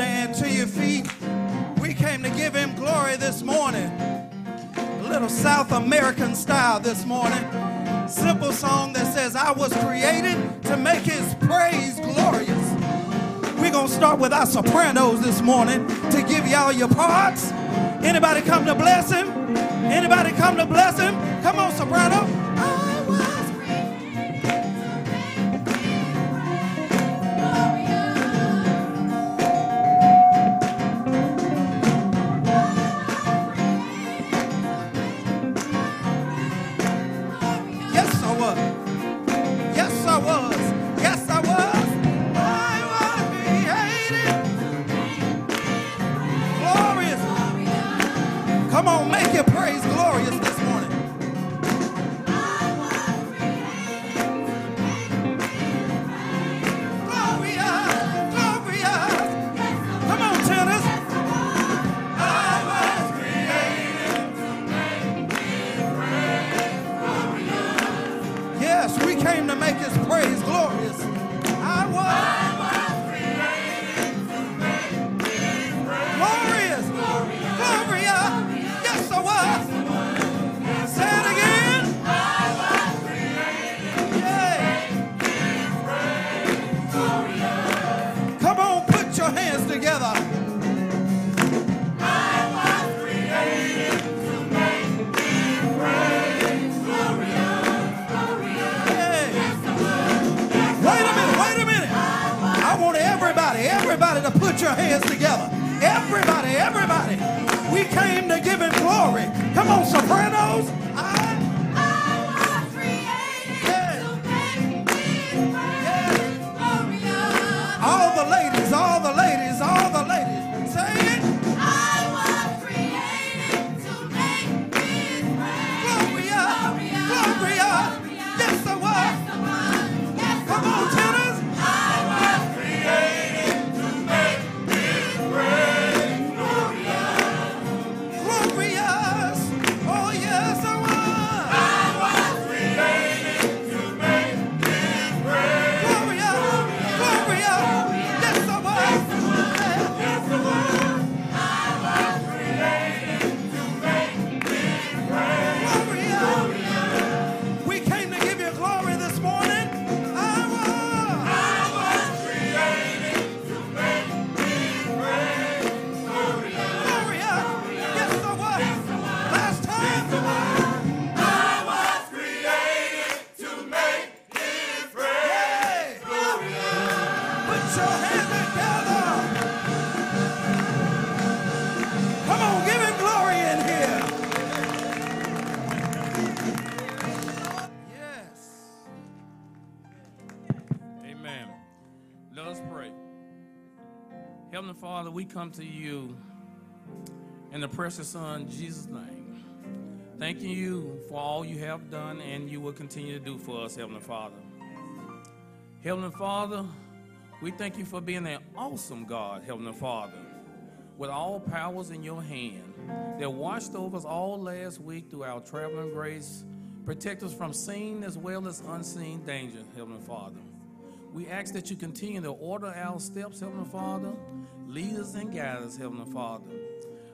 stand to your feet. We came to give him glory this morning. A little South American style this morning. Simple song that says, I was created to make his praise glorious. We're going to start with our sopranos this morning to give y'all your parts. Anybody come to bless him? Anybody come to bless him? Come on, soprano. Come to you in the precious Son, Jesus' name. Thanking you for all you have done and you will continue to do for us, Heavenly Father. Heavenly Father, we thank you for being an awesome God, Heavenly Father, with all powers in your hand that watched over us all last week through our traveling grace, protect us from seen as well as unseen danger, Heavenly Father. We ask that you continue to order our steps, Heavenly Father, lead us and guide us, Heavenly Father.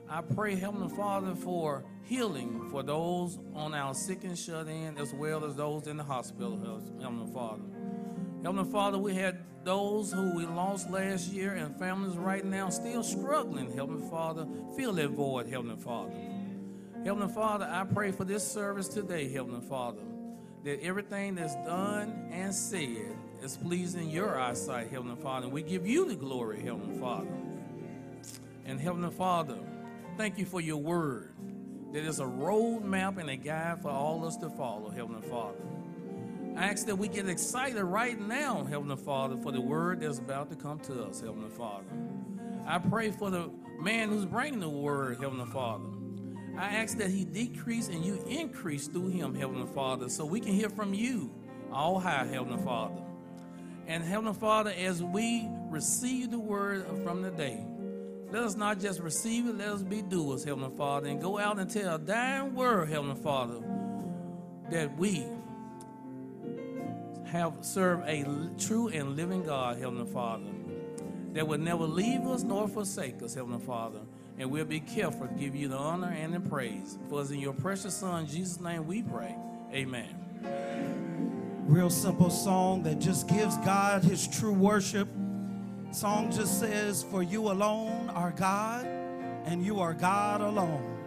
I pray, Heavenly Father, for healing for those on our sick and shut in, as well as those in the hospital, Heavenly Father. Heavenly Father, we had those who we lost last year and families right now still struggling, Heavenly Father. Fill that void, Heavenly Father. Heavenly Father, I pray for this service today, Heavenly Father, that everything that's done and said is pleasing your eyesight, Heavenly Father. We give you the glory, Heavenly Father. And Heavenly Father, thank you for your word that is a roadmap and a guide for all us to follow, Heavenly Father. I ask that we get excited right now, Heavenly Father, for the word that's about to come to us, Heavenly Father. I pray for the man who's bringing the word, Heavenly Father. I ask that he decrease and you increase through him, Heavenly Father, so we can hear from you, all high, Heavenly Father. And Heavenly Father, as we receive the word from the day, let us not just receive it, let us be doers, Heavenly Father, and go out and tell dying word, Heavenly Father, that we have served a true and living God, Heavenly Father, that will never leave us nor forsake us, Heavenly Father. And we'll be careful to give you the honor and the praise. For it's in your precious Son, Jesus' name, we pray. Amen. Real simple song that just gives God his true worship. Song just says, For you alone are God, and you are God alone.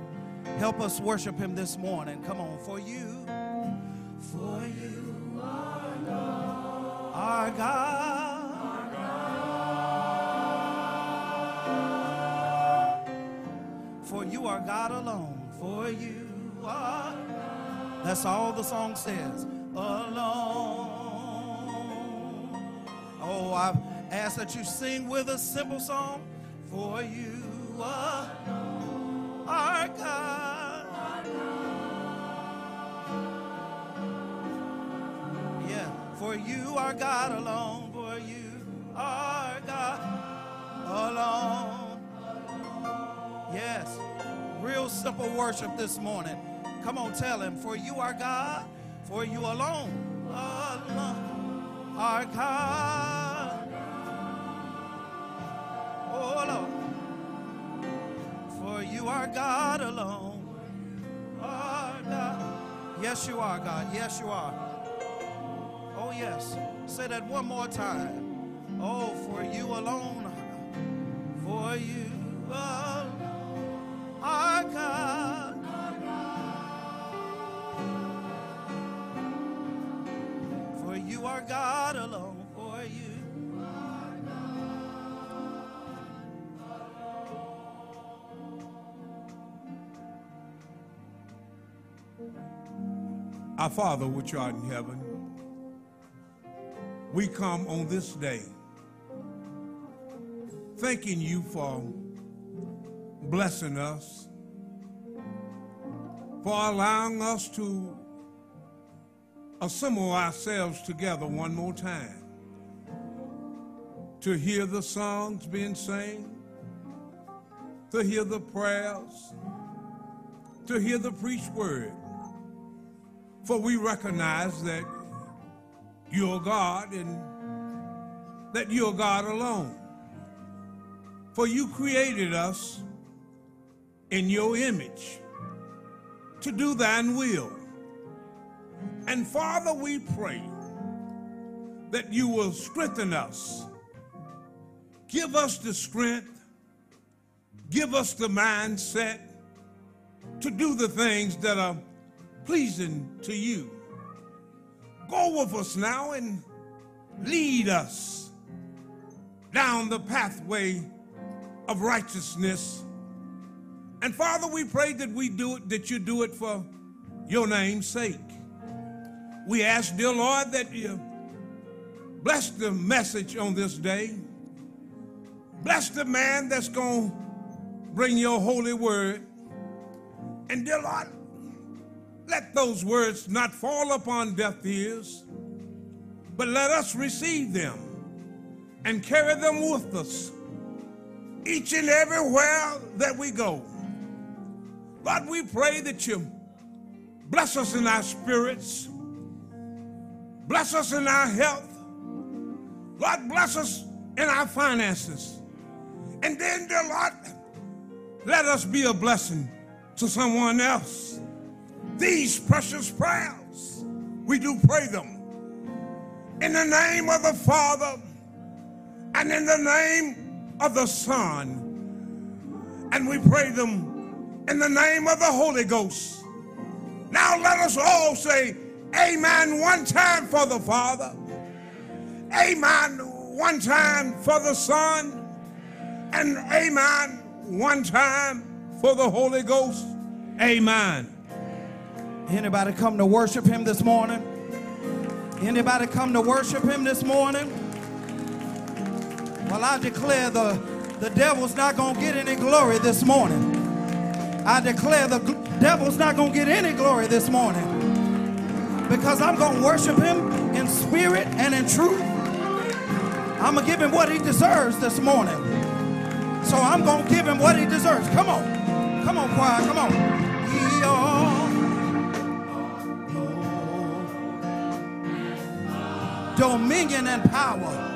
Help us worship him this morning. Come on, for you. For you are God. our God. For you are God alone. For you are. That's all the song says. Alone. Oh, I ask that you sing with a simple song. For you are our God. Yeah for you are God alone, for you are God alone. Yes, real simple worship this morning. Come on, tell him, for you are God, for you alone, alone are God. Oh Lord, for you are God alone. Are God. Yes, you are, God. Yes, you are. Oh, yes. Say that one more time. Oh, for you alone. For you alone. Our God. Are God alone. For you. Our Father, which art in heaven, we come on this day thanking you for blessing us, for allowing us to assemble ourselves together one more time to hear the songs being sang, to hear the prayers, to hear the preached word. For we recognize that you're God and that you're God alone. For you created us in your image to do thine will. And Father, we pray that you will strengthen us. Give us the strength, give us the mindset to do the things that are pleasing to you. Go with us now and lead us down the pathway of righteousness. And Father, we pray that we do it, that you do it for your name's sake. We ask, dear Lord, that you bless the message on this day. Bless the man that's going to bring your holy word. And dear Lord, let those words not fall upon deaf ears, but let us receive them and carry them with us each and everywhere that we go. God, we pray that you bless us in our spirits, bless us in our health, God, bless us in our finances. And then, dear Lord, let us be a blessing to someone else. These precious prayers, we do pray them in the name of the Father and in the name of the Son. And we pray them in the name of the Holy Ghost. Now let us all say, Amen one time for the Father, Amen one time for the Son, and Amen one time for the Holy Ghost. Amen. Anybody come to worship him this morning? Anybody come to worship him this morning? Well, I declare the, the devil's not going to get any glory this morning. I declare the devil's not going to get any glory this morning because I'm going to worship him in spirit and in truth. I'm going to give him what he deserves this morning. So I'm going to give him what he deserves. Come on. Come on, choir. Come on. Dominion and power.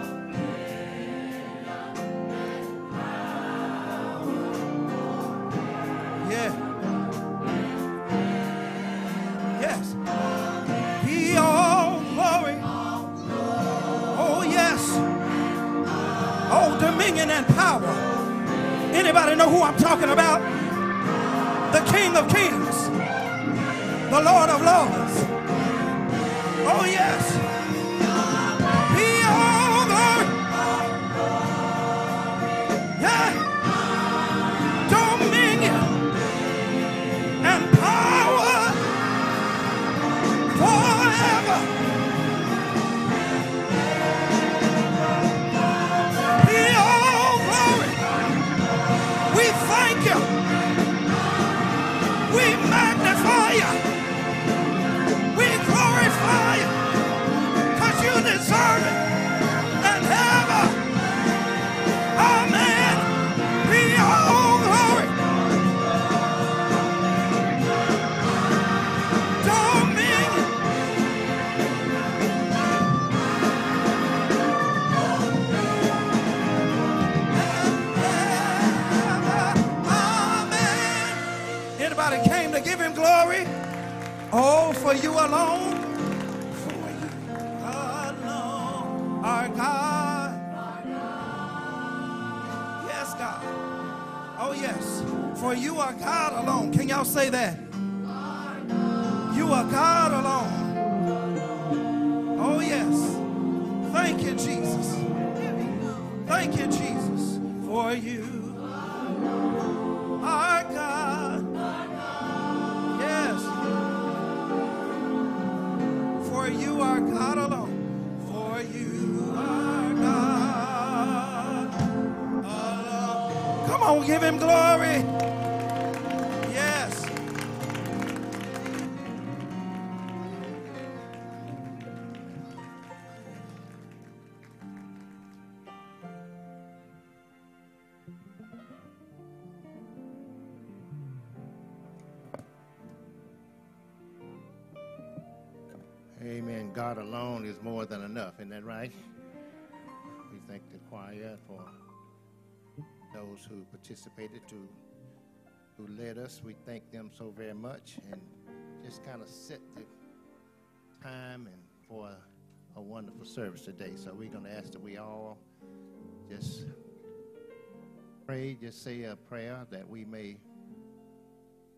Power. Anybody know who I'm talking about? The King of Kings, the Lord of Lords. Oh, yes. Glory? Oh, for you alone. For you alone. Our God. Yes, God. Oh, yes. For you are God alone. Can y'all say that? You are God alone. Oh, yes. Thank you, Jesus. Thank you, Jesus, for you Give him glory. Yes. Amen. God alone is more than enough. Isn't that right? We thank the choir for those who participated, to who led us. We thank them so very much, and just kind of set the time and for a, a wonderful service today. So we're going to ask that we all just pray, just say a prayer that we may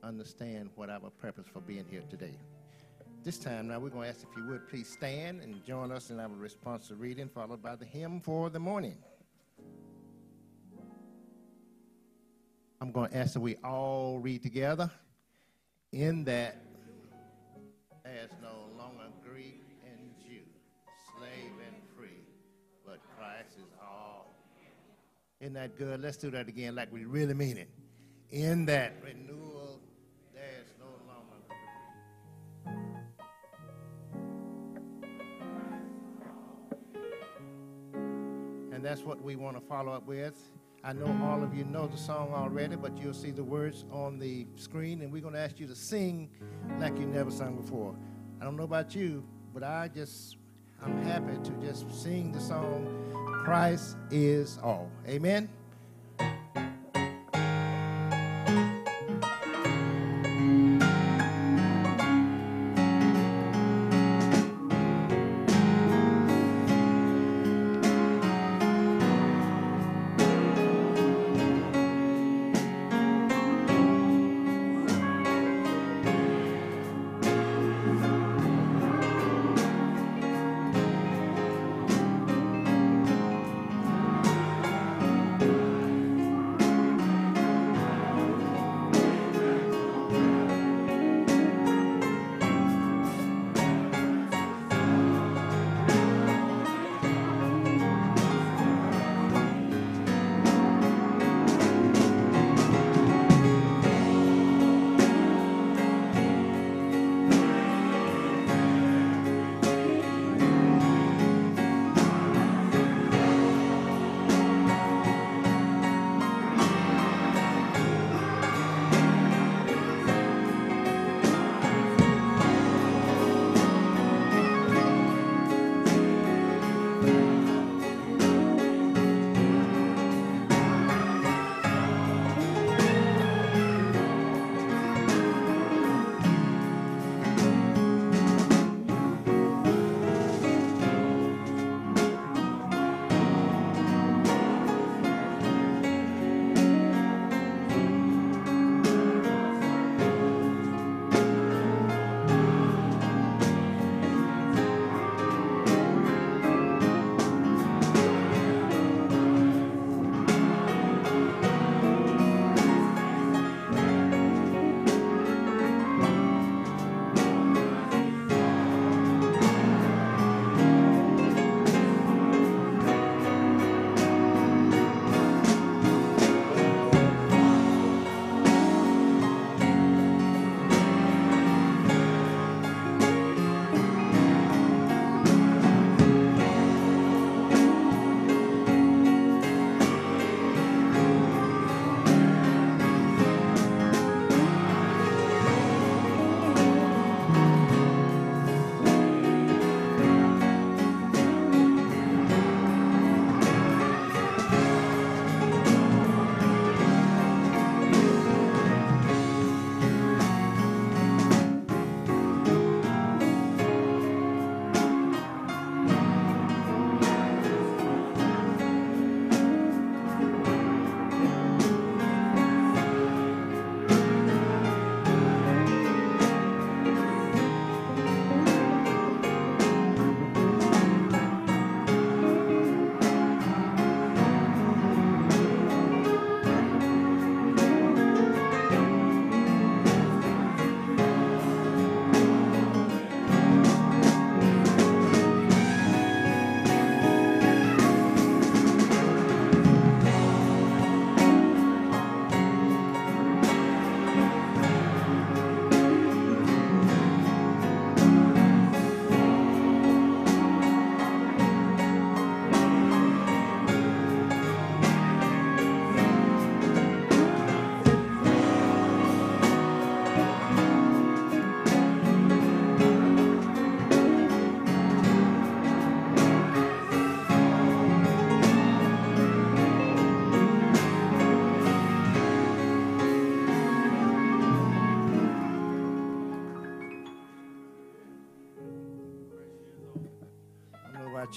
understand what our purpose for being here today. This time now we're going to ask if you would please stand and join us in our responsive reading, followed by the hymn for the morning. I'm going to ask that we all read together. In that there's no longer Greek and Jew, slave and free, but Christ is all. Isn't that good? Let's do that again like we really mean it. In that renewal, there's no longer And that's what we want to follow up with. I know all of you mm. know the song already, but you'll see the words on the screen, and we're going to ask you to sing like you never sung before. I don't know about you, but I just, I'm happy to just sing the song, Christ is All. Amen?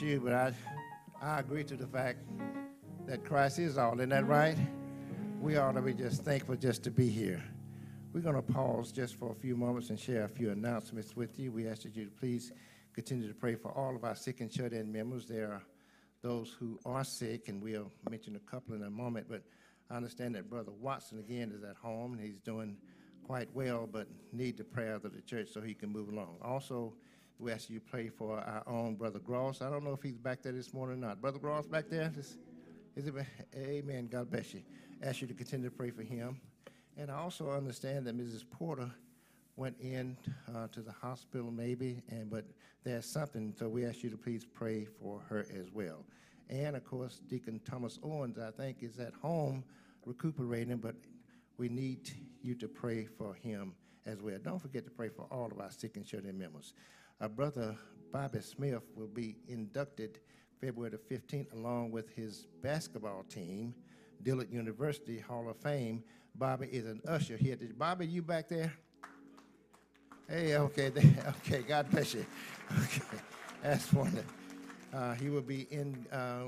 You, but I, I agree to the fact that Christ is all. Isn't that right? We ought to be just thankful just to be here. We're going to pause just for a few moments and share a few announcements with you. We ask that you please continue to pray for all of our sick and shut in members. There are those who are sick, and we'll mention a couple in a moment, but I understand that Brother Watson again is at home and he's doing quite well, but need the prayers of the church so he can move along. Also, we ask you to pray for our own Brother Gross. I don't know if he's back there this morning or not. Brother Gross back there? Is, is it, amen. God bless you. Ask you to continue to pray for him. And I also understand that Mrs. Porter went in uh, to the hospital maybe, and but there's something, so we ask you to please pray for her as well. And of course, Deacon Thomas Owens, I think, is at home recuperating, but we need you to pray for him as well. Don't forget to pray for all of our sick and shut-in members. Our brother Bobby Smith will be inducted February the 15th along with his basketball team, Dillard University Hall of Fame. Bobby is an usher here. Bobby, you back there? Hey, okay, okay. God bless you. Okay, that's one. Uh, he will be in uh,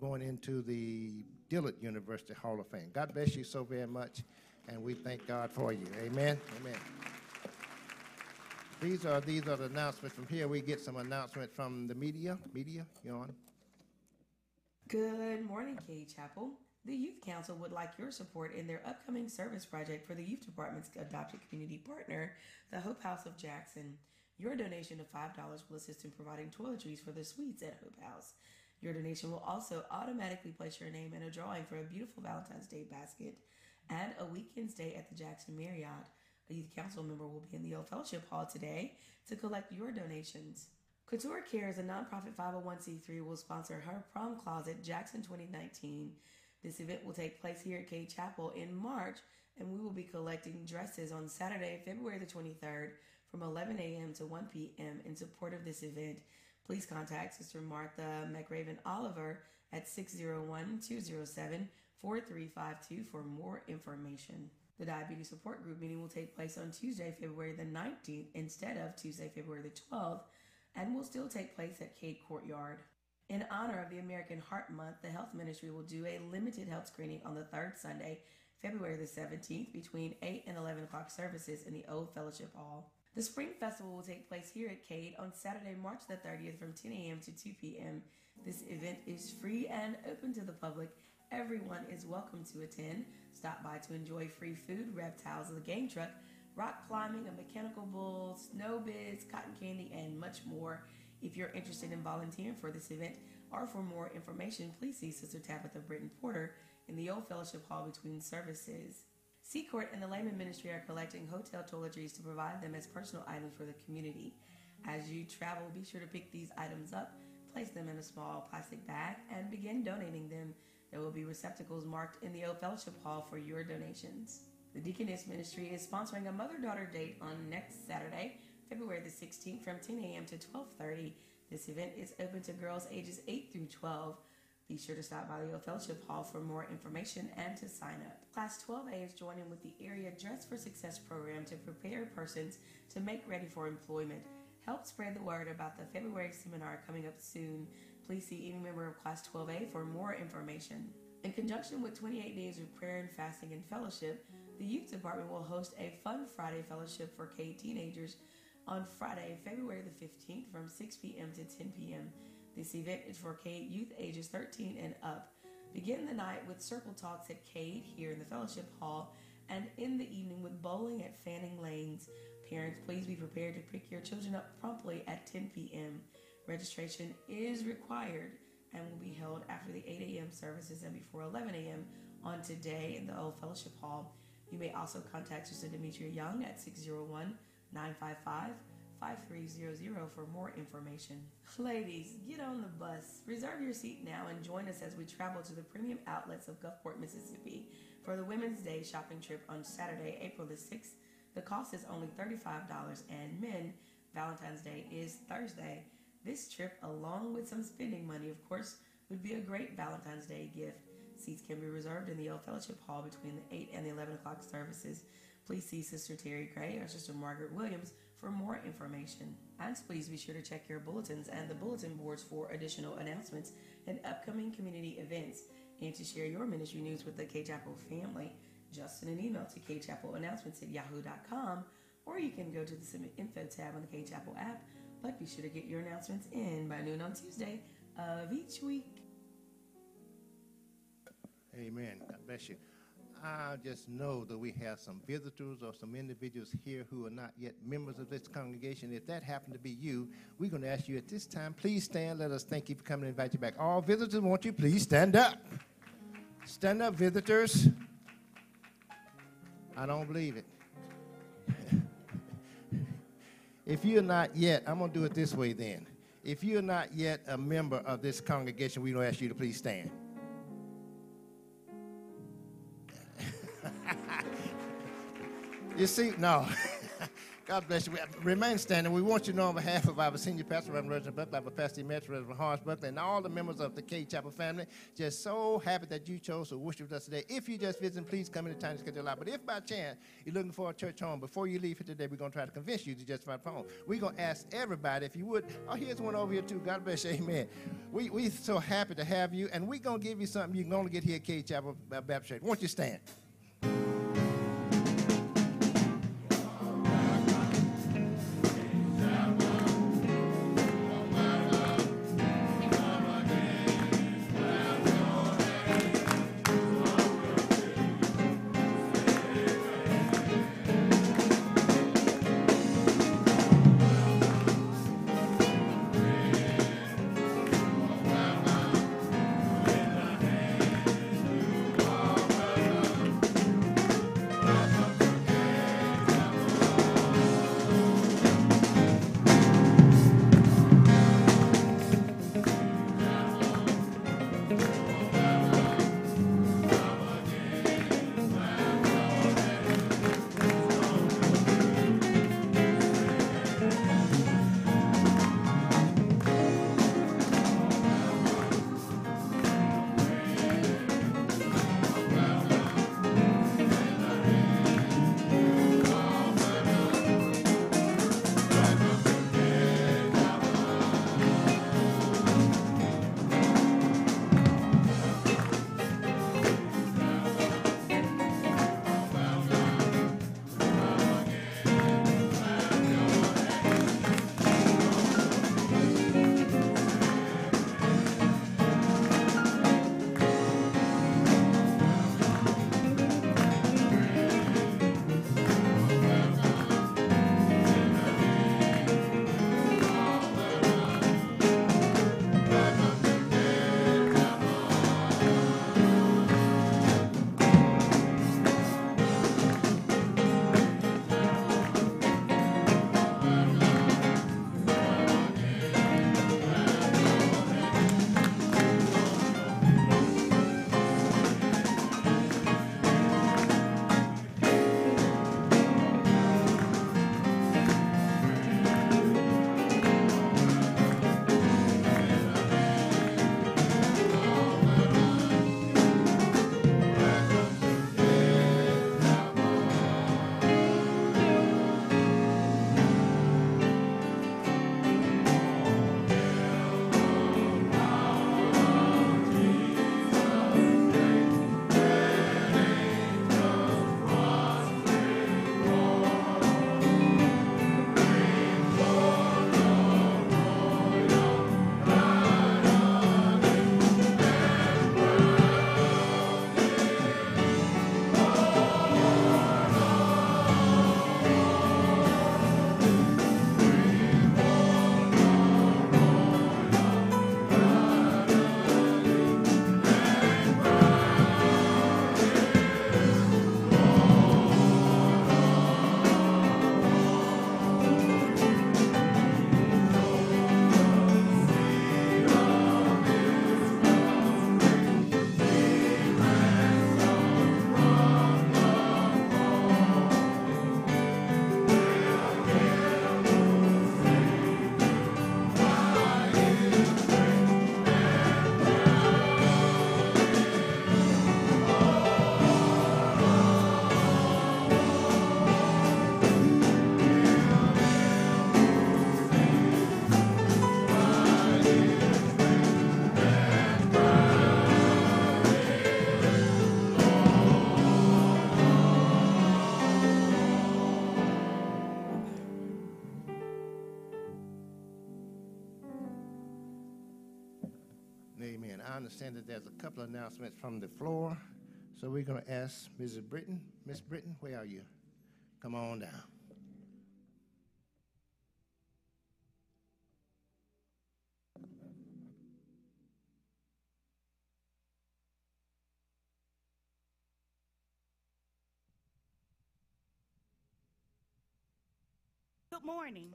going into the Dillard University Hall of Fame. God bless you so very much, and we thank God for you. Amen. Amen. These are these are the announcements from here. We get some announcements from the media. Media, you on? Good morning, Cade Chapel. The Youth Council would like your support in their upcoming service project for the Youth Department's adopted community partner, the Hope House of Jackson. Your donation of $5 will assist in providing toiletries for the suites at Hope House. Your donation will also automatically place your name in a drawing for a beautiful Valentine's Day basket and a weekend stay at the Jackson Marriott. A youth council member will be in the Old Fellowship Hall today to collect your donations. Couture Cares, a nonprofit 501c3, will sponsor her prom closet Jackson 2019. This event will take place here at Cade Chapel in March, and we will be collecting dresses on Saturday, February the 23rd from 11 a.m. to 1 p.m. in support of this event. Please contact Sister Martha McRaven Oliver at 601 207 4352 for more information. The Diabetes Support Group meeting will take place on Tuesday, February the 19th instead of Tuesday, February the 12th, and will still take place at Cade Courtyard. In honor of the American Heart Month, the Health Ministry will do a limited health screening on the third Sunday, February the 17th, between 8 and 11 o'clock services in the Old Fellowship Hall. The Spring Festival will take place here at Cade on Saturday, March the 30th from 10 a.m. to 2 p.m. This event is free and open to the public. Everyone is welcome to attend. Stop by to enjoy free food, reptiles, of the game truck, rock climbing, a mechanical bull, snow bids, cotton candy, and much more. If you're interested in volunteering for this event or for more information, please see Sister Tabitha Britton Porter in the Old Fellowship Hall between services. Seacourt and the Layman Ministry are collecting hotel toiletries to provide them as personal items for the community. As you travel, be sure to pick these items up, place them in a small plastic bag, and begin donating them. There will be receptacles marked in the Old Fellowship Hall for your donations. The Deaconess Ministry is sponsoring a mother-daughter date on next Saturday, February the 16th from 10 a.m. to 12:30. This event is open to girls ages 8 through 12. Be sure to stop by the Old Fellowship Hall for more information and to sign up. Class 12A is joining with the area Dress for Success program to prepare persons to make ready for employment. Help spread the word about the February seminar coming up soon. Please see any member of Class 12A for more information. In conjunction with 28 days of prayer and fasting and fellowship, the Youth Department will host a Fun Friday Fellowship for Cade teenagers on Friday, February the 15th from 6 p.m. to 10 p.m. This event is for Cade youth ages 13 and up. Begin the night with circle talks at Cade here in the Fellowship Hall and in the evening with bowling at Fannin Lanes. Parents, please be prepared to pick your children up promptly at 10 p.m. Registration is required and will be held after the 8 a.m. services and before 11 a.m. on today in the Old Fellowship Hall. You may also contact Sister Demetria Young at 601 955 5300 for more information. Ladies, get on the bus. Reserve your seat now and join us as we travel to the premium outlets of Gulfport, Mississippi for the Women's Day shopping trip on Saturday, April the 6th. The cost is only $35 and men, Valentine's Day is Thursday. This trip, along with some spending money, of course, would be a great Valentine's Day gift. Seats can be reserved in the Old Fellowship Hall between the 8 and the 11 o'clock services. Please see Sister Terry Gray or Sister Margaret Williams for more information. And please be sure to check your bulletins and the bulletin boards for additional announcements and upcoming community events. And to share your ministry news with the Cade Chapel family, just send an email to kchapelannouncements at yahoo.com or you can go to the Submit Info tab on the Cade Chapel app. But be sure to get your announcements in by noon on Tuesday of each week. Amen. God bless you. I just know that we have some visitors or some individuals here who are not yet members of this congregation. If that happened to be you, we're going to ask you at this time, please stand. Let us thank you for coming and invite you back. All visitors, won't you please stand up? Stand up, visitors. I don't believe it. If you're not yet, I'm going to do it this way then. If you're not yet a member of this congregation, going to ask you to please stand. You see, no. God bless you. Remain standing. We want you to know on behalf of our senior pastor, Reverend Reginald Butler, our pastor Metro, Reverend Horace Butler, and all the members of the Cade Chapel family, just so happy that you chose to worship with us today. If you just visiting, please come anytime to schedule out. But if by chance you're looking for a church home, before you leave here today, we're going to try to convince you to just find a home. We're going to ask everybody, if you would, oh, here's one over here too. God bless you. Amen. We, we're so happy to have you, and we're going to give you something you can only get here at Cade Chapel uh, Baptist Church. Won't you stand? From the floor. So we're going to ask Mrs. Britton. Miss Britton, where are you? Come on down. Good morning.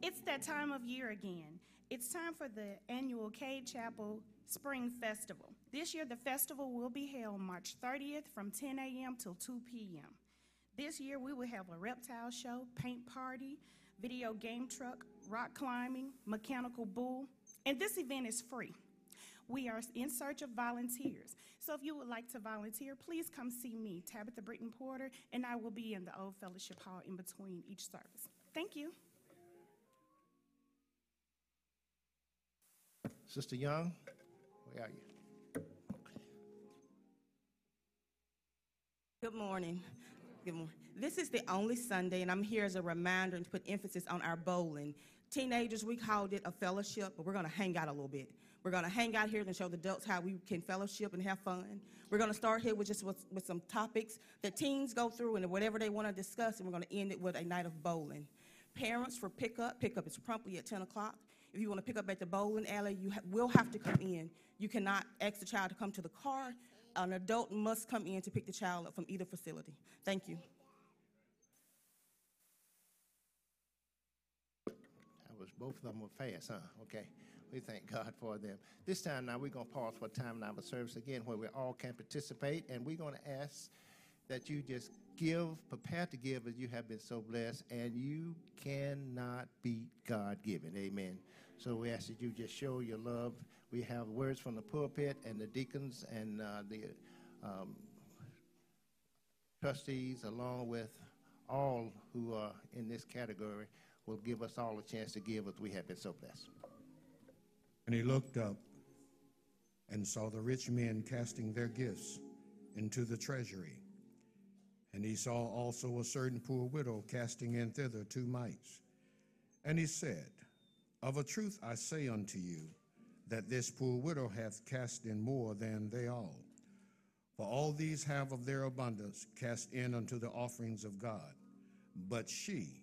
It's that time of year again. It's time for the annual Cade Chapel Spring Festival. This year, the festival will be held March 30th from 10 a.m. till 2 p.m. This year, we will have a reptile show, paint party, video game truck, rock climbing, mechanical bull, and this event is free. We are in search of volunteers. So if you would like to volunteer, please come see me, Tabitha Britton Porter, and I will be in the Old Fellowship Hall in between each service. Thank you. Sister Young, are you? Good morning. Good morning. This is the only Sunday, and I'm here as a reminder and to put emphasis on our bowling. Teenagers, we called it a fellowship, but we're going to hang out a little bit. We're going to hang out here and show the adults how we can fellowship and have fun. We're going to start here with just with, with some topics that teens go through and whatever they want to discuss, and we're going to end it with a night of bowling. Parents for pickup, pickup is promptly at 10 o'clock. If you want to pick up at the bowling alley, you ha- will have to come in. You cannot ask the child to come to the car. An adult must come in to pick the child up from either facility. Thank you. That was both of them were fast, huh? Okay. We thank God for them. This time now we're going to pause for a time in our service again where we all can participate, and we're going to ask that you just give, prepare to give as you have been so blessed, and you cannot beat God given. Amen. So we ask that you just show your love. We have words from the pulpit and the deacons and uh, the um, trustees, along with all who are in this category, will give us all a chance to give as we have been so blessed. And he looked up and saw the rich men casting their gifts into the treasury. And he saw also a certain poor widow casting in thither two mites. And he said, Of a truth I say unto you, that this poor widow hath cast in more than they all. For all these have of their abundance cast in unto the offerings of God. But she,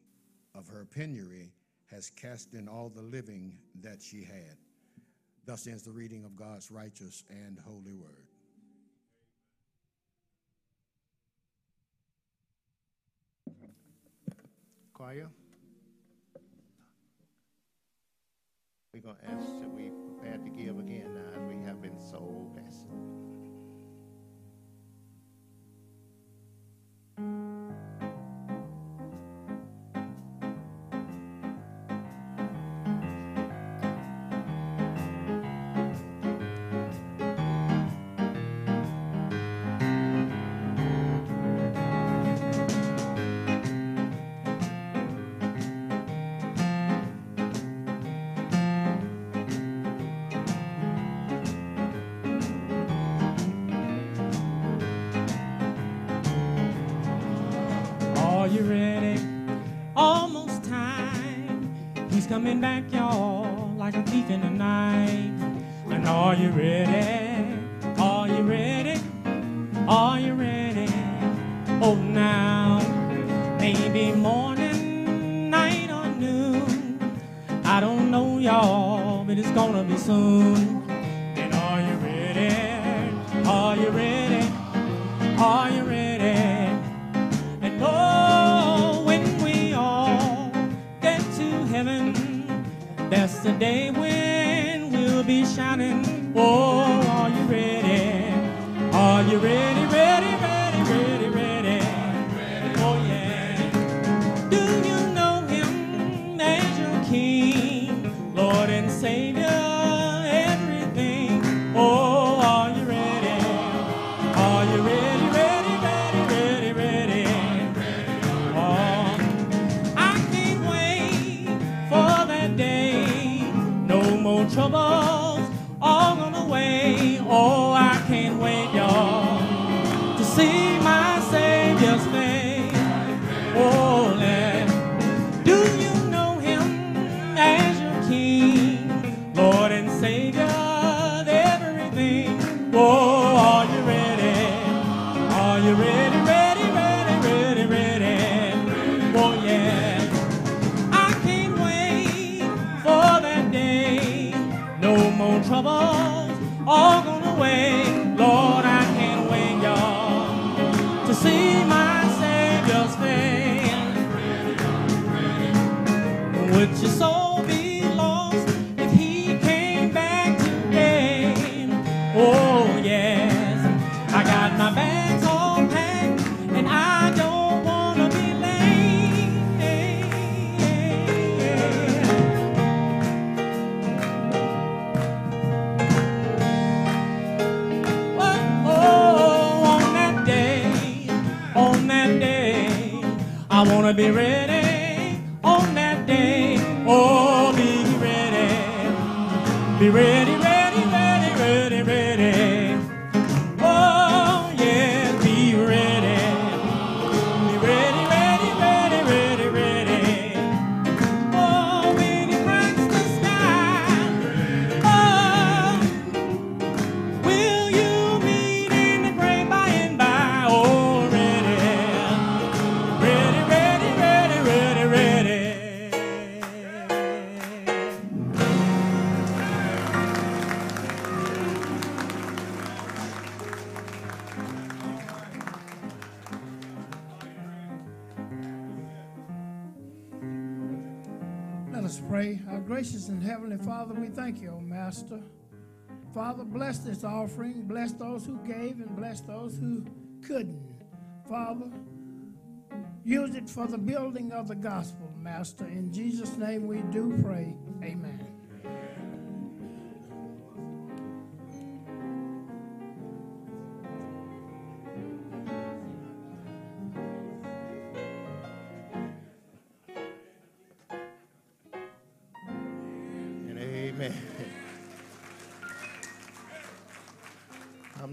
of her penury, has cast in all the living that she had. Thus ends the reading of God's righteous and holy word. Choir. We're going to ask that we prepare to give again now as we have been so blessed. Coming back, y'all, like a thief in the night. And are you ready? Father, bless this offering. Bless those who gave and bless those who couldn't. Father, use it for the building of the gospel, Master. In Jesus' name we do pray. Amen.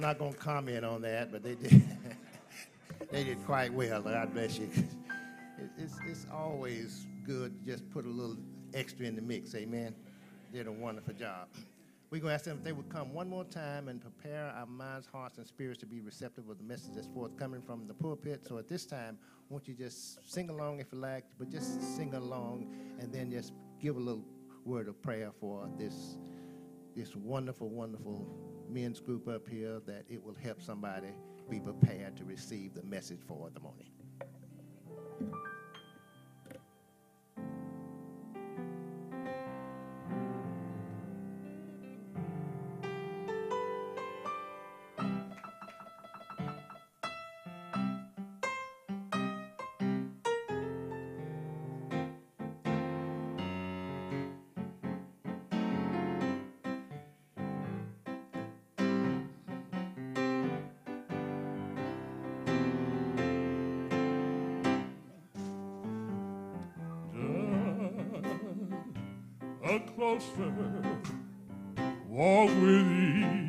Not going to comment on that, but they did. they did quite well. God bless you. It's, it's always good to just put a little extra in the mix. Amen. Did a wonderful job. We're going to ask them if they would come one more time and prepare our minds, hearts, and spirits to be receptive of the message that's forthcoming from the pulpit. So at this time, won't you just sing along if you like, but just sing along and then just give a little word of prayer for this this wonderful, wonderful men's group up here that it will help somebody be prepared to receive the message for the morning. A closer walk with thee.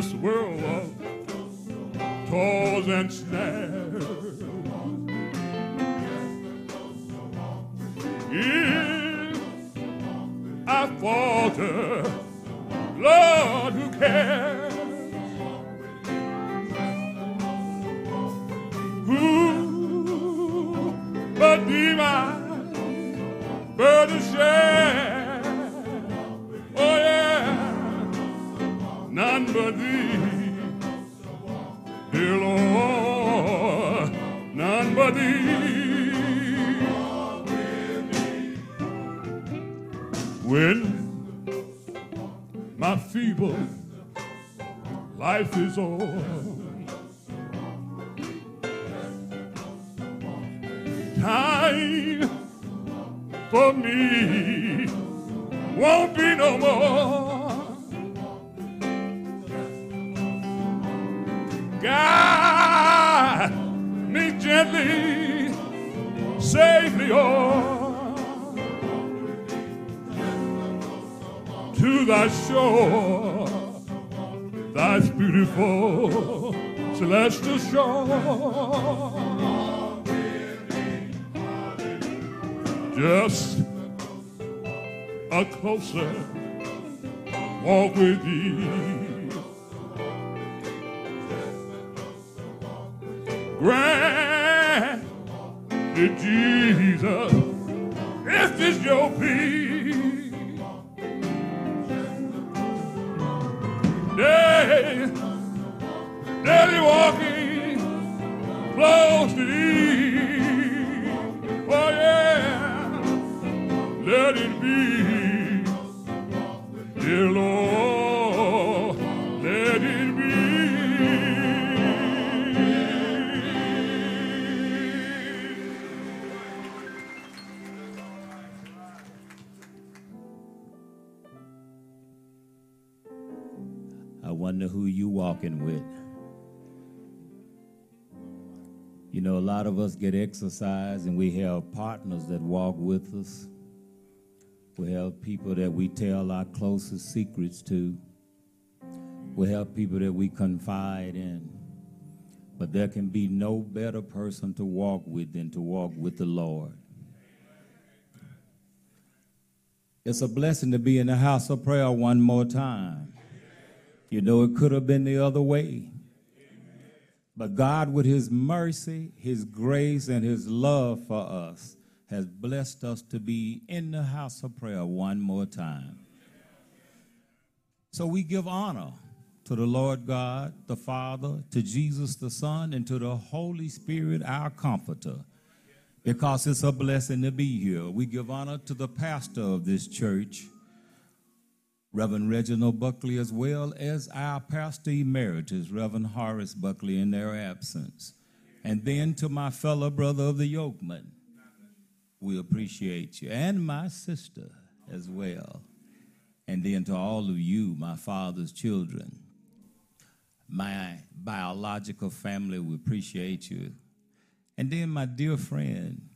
This world of toils and snares. If I falter, a lot of us get exercise and we have partners that walk with us. We have people that we tell our closest secrets to. We have people that we confide in. But there can be no better person to walk with than to walk with the Lord. It's a blessing to be in the house of prayer one more time. You know, it could have been the other way. But God, with His mercy, His grace, and His love for us, has blessed us to be in the house of prayer one more time. So we give honor to the Lord God, the Father, to Jesus the Son, and to the Holy Spirit, our Comforter, because it's a blessing to be here. We give honor to the pastor of this church. Reverend Reginald Buckley, as well as our pastor emeritus, Reverend Horace Buckley, in their absence. And then to my fellow brother of the yokeman, we appreciate you, and my sister as well. And then to all of you, my father's children, my biological family, we appreciate you. And then my dear friend,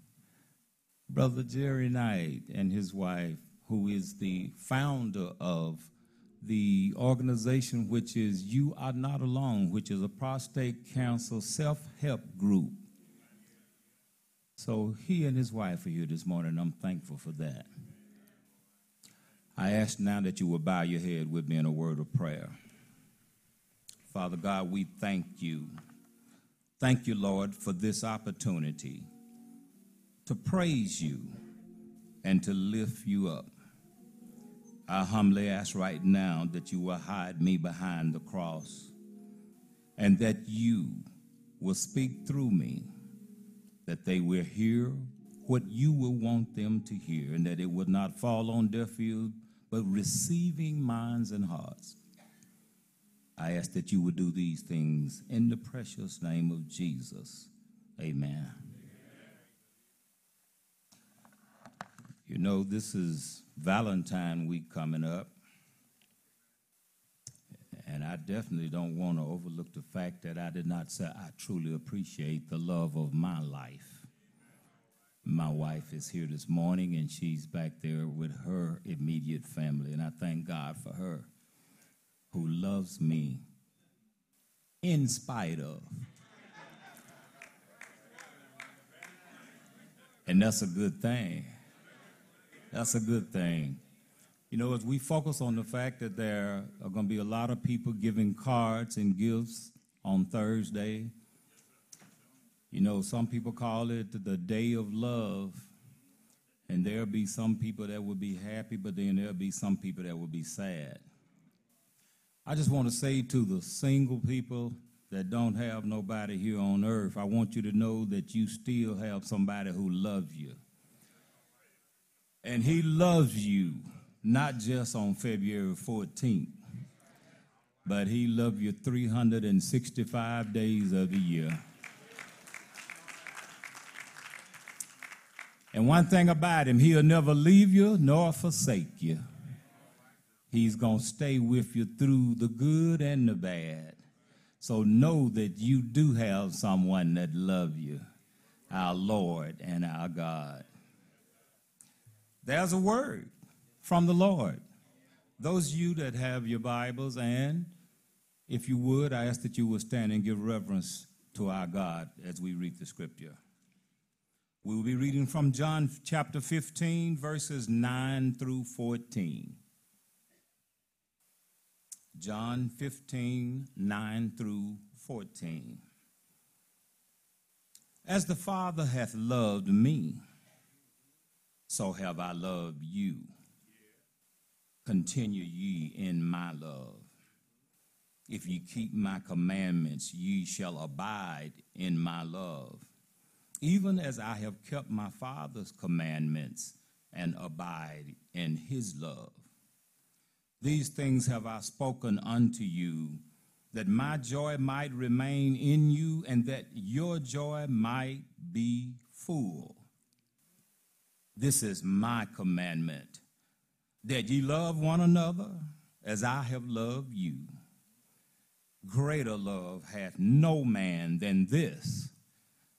Brother Jerry Knight and his wife, who is the founder of the organization which is You Are Not Alone, which is a prostate cancer self help group. So he and his wife are here this morning. I'm thankful for that. I ask now that you will bow your head with me in a word of prayer. Father God, we thank you. Thank you, Lord, for this opportunity to praise you and to lift you up. I humbly ask right now that you will hide me behind the cross and that you will speak through me, that they will hear what you will want them to hear, and that it would not fall on deaf ears, but receiving minds and hearts. I ask that you would do these things in the precious name of Jesus. Amen. You know, this is Valentine week coming up. And I definitely don't want to overlook the fact that I did not say I truly appreciate the love of my life. My wife is here this morning and she's back there with her immediate family. And I thank God for her who loves me in spite of. And that's a good thing. That's a good thing. You know, as we focus on the fact that there are going to be a lot of people giving cards and gifts on Thursday, you know, some people call it the day of love. And there'll be some people that will be happy, but then there'll be some people that will be sad. I just want to say to the single people that don't have nobody here on earth, I want you to know that you still have somebody who loves you. And he loves you, not just on February 14th, but he loves you 365 days of the year. And one thing about him, he'll never leave you nor forsake you. He's going to stay with you through the good and the bad. So know that you do have someone that loves you, our Lord and our God. There's a word from the Lord. Those of you that have your Bibles, and if you would, I ask that you would stand and give reverence to our God as we read the scripture. We will be reading from John chapter 15, verses 9 through 14. John 15, 9 through 14. As the Father hath loved me, so have I loved you. Continue ye in my love. If ye keep my commandments, ye shall abide in my love even as I have kept my Father's commandments and abide in his love. These things have I spoken unto you, that my joy might remain in you, and that your joy might be full. This is my commandment, that ye love one another as I have loved you. Greater love hath no man than this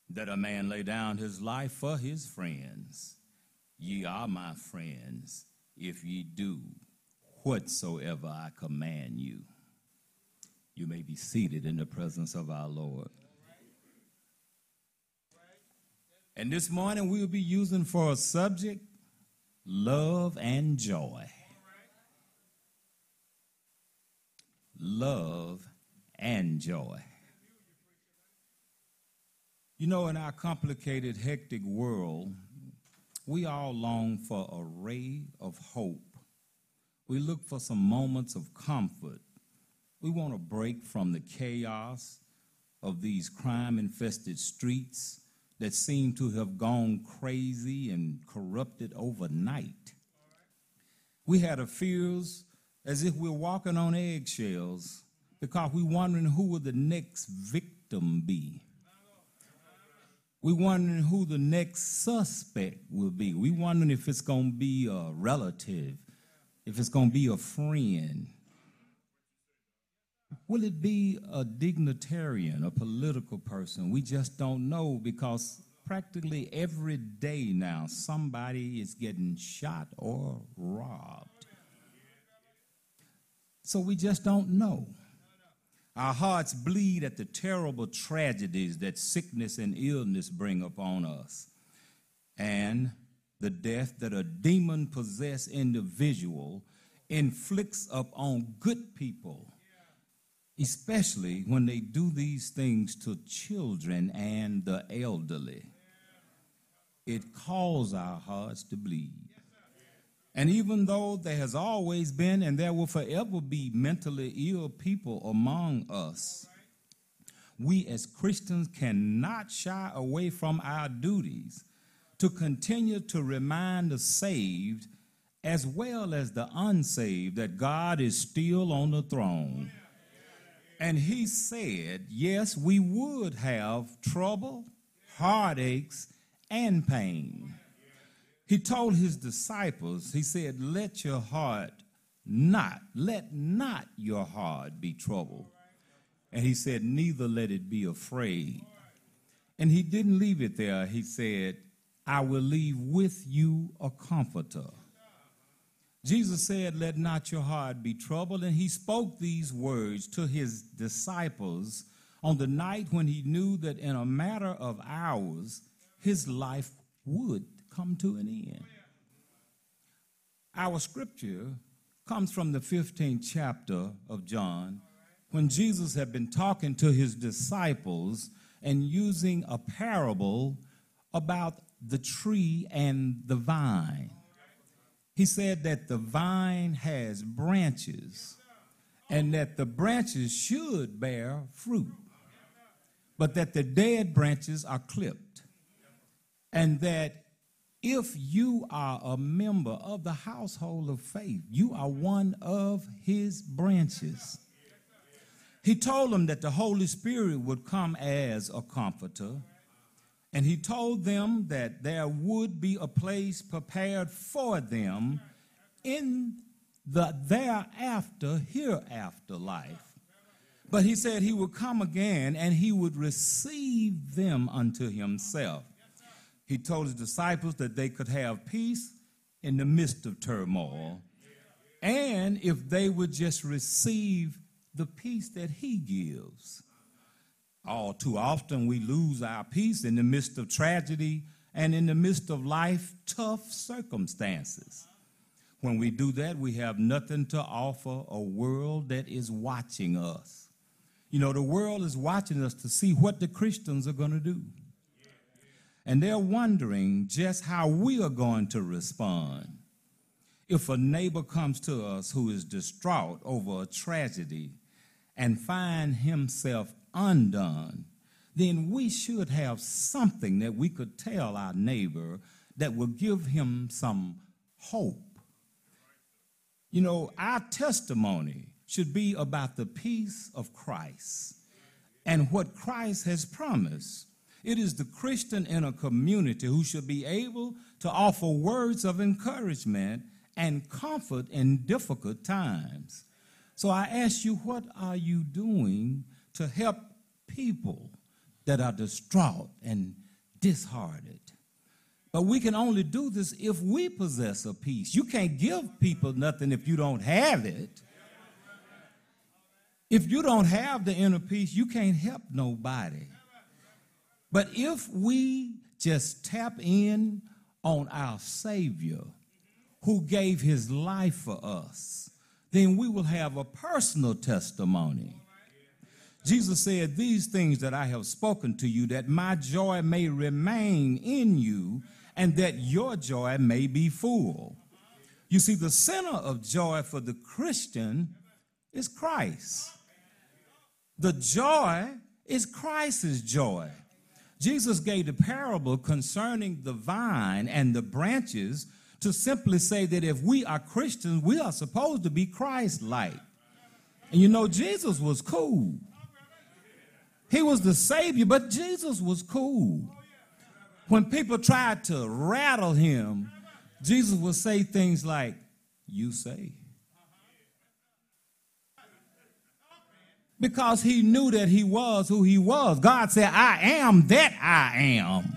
that a man lay down his life for his friends. Ye are my friends if ye do whatsoever I command you. You may be seated in the presence of our Lord. And this morning we'll be using for a subject love and joy. Love and joy. You know, in our complicated, hectic world, we all long for a ray of hope. We look for some moments of comfort. We want a break from the chaos of these crime infested streets that seem to have gone crazy and corrupted overnight. We had a fears as if we're walking on eggshells because we're wondering who will the next victim be. We're wondering who the next suspect will be. We're wondering if it's going to be a relative, if it's going to be a friend. Will it be a dignitarian, a political person? We just don't know because practically every day now somebody is getting shot or robbed. So we just don't know. Our hearts bleed at the terrible tragedies that sickness and illness bring upon us, and the death that a demon possessed individual inflicts upon good people, especially when they do these things to children and the elderly. It calls our hearts to bleed. And even though there has always been and there will forever be mentally ill people among us, we as Christians cannot shy away from our duties to continue to remind the saved as well as the unsaved that God is still on the throne. And he said, yes, we would have trouble, heartaches, and pain. He told his disciples, he said, Let your heart not, let not your heart be troubled. And he said, Neither let it be afraid. And he didn't leave it there. He said, I will leave with you a comforter. Jesus said, Let not your heart be troubled. And he spoke these words to his disciples on the night when he knew that in a matter of hours his life would come to an end. Our scripture comes from the 15th chapter of John when Jesus had been talking to his disciples and using a parable about the tree and the vine. He said that the vine has branches and that the branches should bear fruit, but that the dead branches are clipped. And that if you are a member of the household of faith, you are one of his branches. He told them that the Holy Spirit would come as a comforter and he told them that there would be a place prepared for them in the thereafter, hereafter life. But he said he would come again and he would receive them unto himself. He told his disciples that they could have peace in the midst of turmoil. And if they would just receive the peace that he gives. All too often, we lose our peace in the midst of tragedy and in the midst of life tough circumstances. When we do that, we have nothing to offer a world that is watching us. You know, the world is watching us to see what the Christians are going to do. And they're wondering just how we are going to respond. If a neighbor comes to us who is distraught over a tragedy and find himself undone, then we should have something that we could tell our neighbor that will give him some hope. You know, our testimony should be about the peace of Christ and what Christ has promised. It is the Christian in a community who should be able to offer words of encouragement and comfort in difficult times. So I ask you, what are you doing to help people that are distraught and disheartened. But we can only do this if we possess a peace. You can't give people nothing if you don't have it. If you don't have the inner peace, you can't help nobody. But if we just tap in on our Savior who gave his life for us, then we will have a personal testimony. Jesus said, These things that I have spoken to you, that my joy may remain in you, and that your joy may be full. You see, the center of joy for the Christian is Christ. The joy is Christ's joy. Jesus gave the parable concerning the vine and the branches to simply say that if we are Christians, we are supposed to be Christ like. And you know, Jesus was cool. He was the Savior, but Jesus was cool. When people tried to rattle him, Jesus would say things like, You say. Because he knew that he was who he was. God said, I am that I am.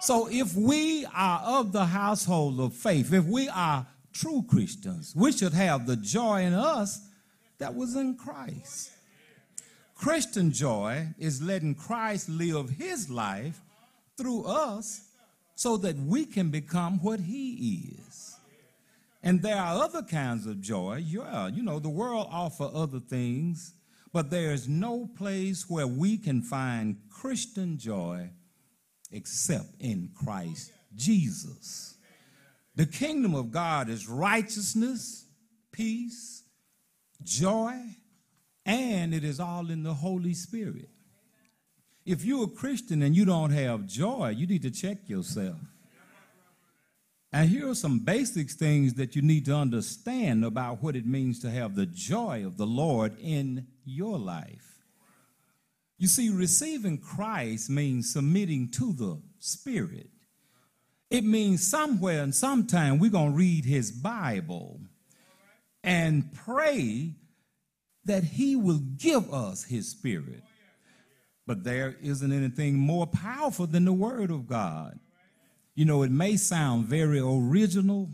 So if we are of the household of faith, if we are true Christians, we should have the joy in us that was in Christ. Christian joy is letting Christ live his life through us so that we can become what he is. And there are other kinds of joy. Yeah, you know, the world offer other things, but there is no place where we can find Christian joy except in Christ Jesus. The kingdom of God is righteousness, peace, joy, and it is all in the Holy Spirit. If you're a Christian and you don't have joy, you need to check yourself. And here are some basic things that you need to understand about what it means to have the joy of the Lord in your life. You see, receiving Christ means submitting to the Spirit. It means somewhere and sometime we're going to read his Bible and pray that he will give us his spirit. But there isn't anything more powerful than the word of God. You know, it may sound very original,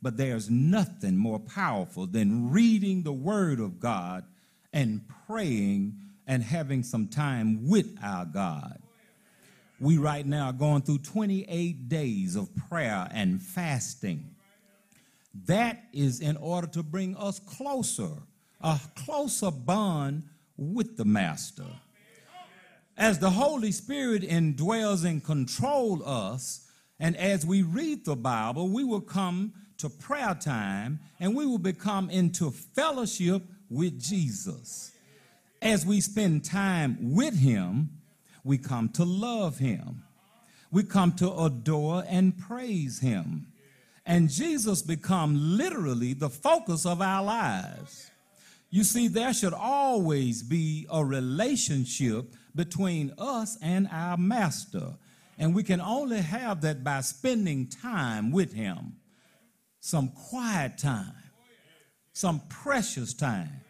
but there's nothing more powerful than reading the word of God and praying and having some time with our God. We right now are going through 28 days of prayer and fasting. That is in order to bring us closer, a closer bond with the Master. As the Holy Spirit indwells and controls us, and as we read the Bible, we will come to prayer time and we will become into fellowship with Jesus. As we spend time with Him, we come to love Him. We come to adore and praise Him. And Jesus become literally the focus of our lives. You see, there should always be a relationship between us and our master. And we can only have that by spending time with him. Some quiet time, some precious time.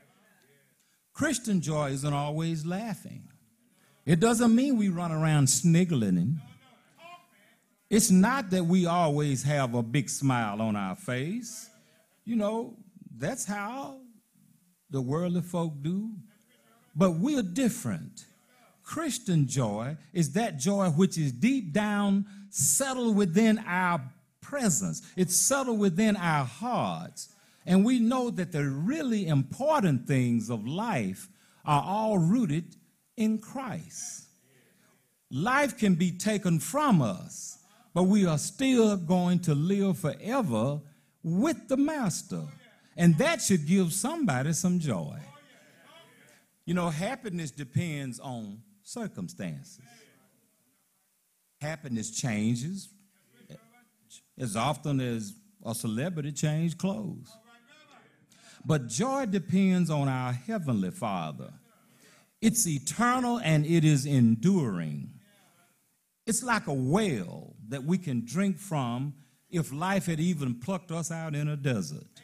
Christian joy isn't always laughing. It doesn't mean we run around sniggling. It's not that we always have a big smile on our face. You know, that's how the worldly folk do. But we're different. Christian joy is that joy which is deep down settled within our presence, it's settled within our hearts. And we know that the really important things of life are all rooted in Christ. Life can be taken from us, but we are still going to live forever with the Master. And that should give somebody some joy. You know, happiness depends on circumstances. Happiness changes as often as a celebrity changes clothes. But joy depends on our Heavenly Father. It's eternal and it is enduring. It's like a well that we can drink from if life had even plucked us out in a desert.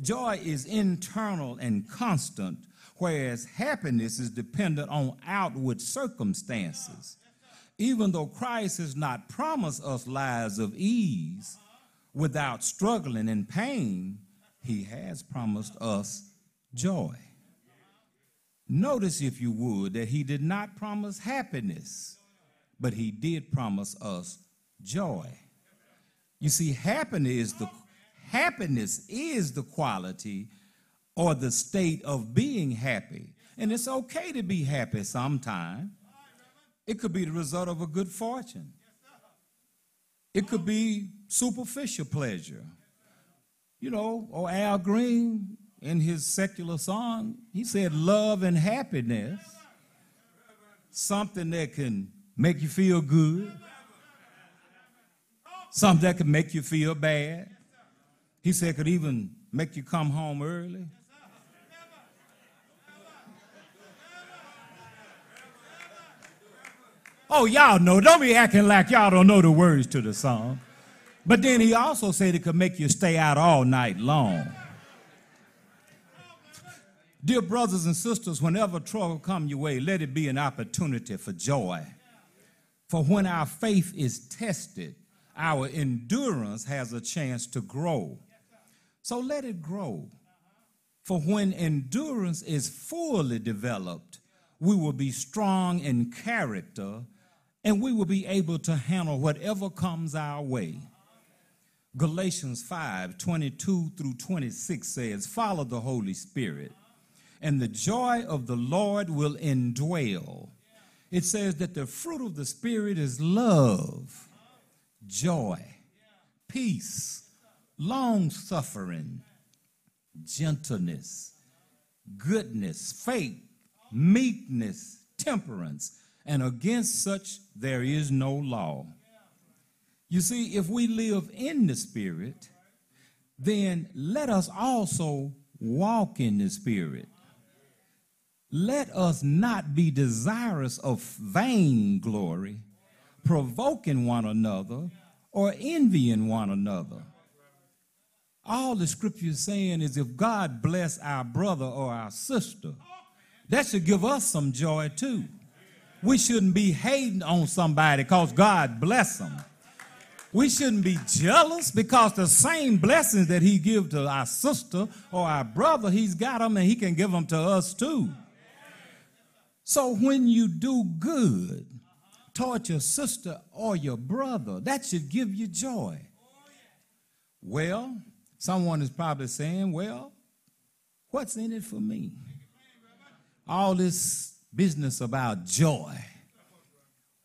Joy is internal and constant, whereas happiness is dependent on outward circumstances. Even though Christ has not promised us lives of ease without struggling and pain, he has promised us joy. Notice, if you would, that he did not promise happiness, but he did promise us joy. You see, happiness is the, happiness is the quality or the state of being happy. And it's okay to be happy sometime. It could be the result of a good fortune. It could be superficial pleasure you know, or Al Green in his secular song, he said, Love and happiness, something that can make you feel good, something that can make you feel bad. He said, could even make you come home early. Oh, y'all know. Don't be acting like y'all don't know the words to the song. But then he also said it could make you stay out all night long. Dear brothers and sisters, whenever trouble come your way, let it be an opportunity for joy. For when our faith is tested, our endurance has a chance to grow. So let it grow. For when endurance is fully developed, we will be strong in character and we will be able to handle whatever comes our way. Galatians 5 22 through 26 says, Follow the Holy Spirit, and the joy of the Lord will indwell. It says that the fruit of the Spirit is love, joy, peace, long suffering, gentleness, goodness, faith, meekness, temperance, and against such there is no law. You see, if we live in the Spirit, then let us also walk in the Spirit. Let us not be desirous of vain glory, provoking one another, or envying one another. All the scripture is saying is if God bless our brother or our sister, that should give us some joy too. We shouldn't be hating on somebody because God bless them. We shouldn't be jealous because the same blessings that he give to our sister or our brother, he's got them and he can give them to us too. So when you do good toward your sister or your brother, that should give you joy. Well, someone is probably saying, well, what's in it for me? All this business about joy.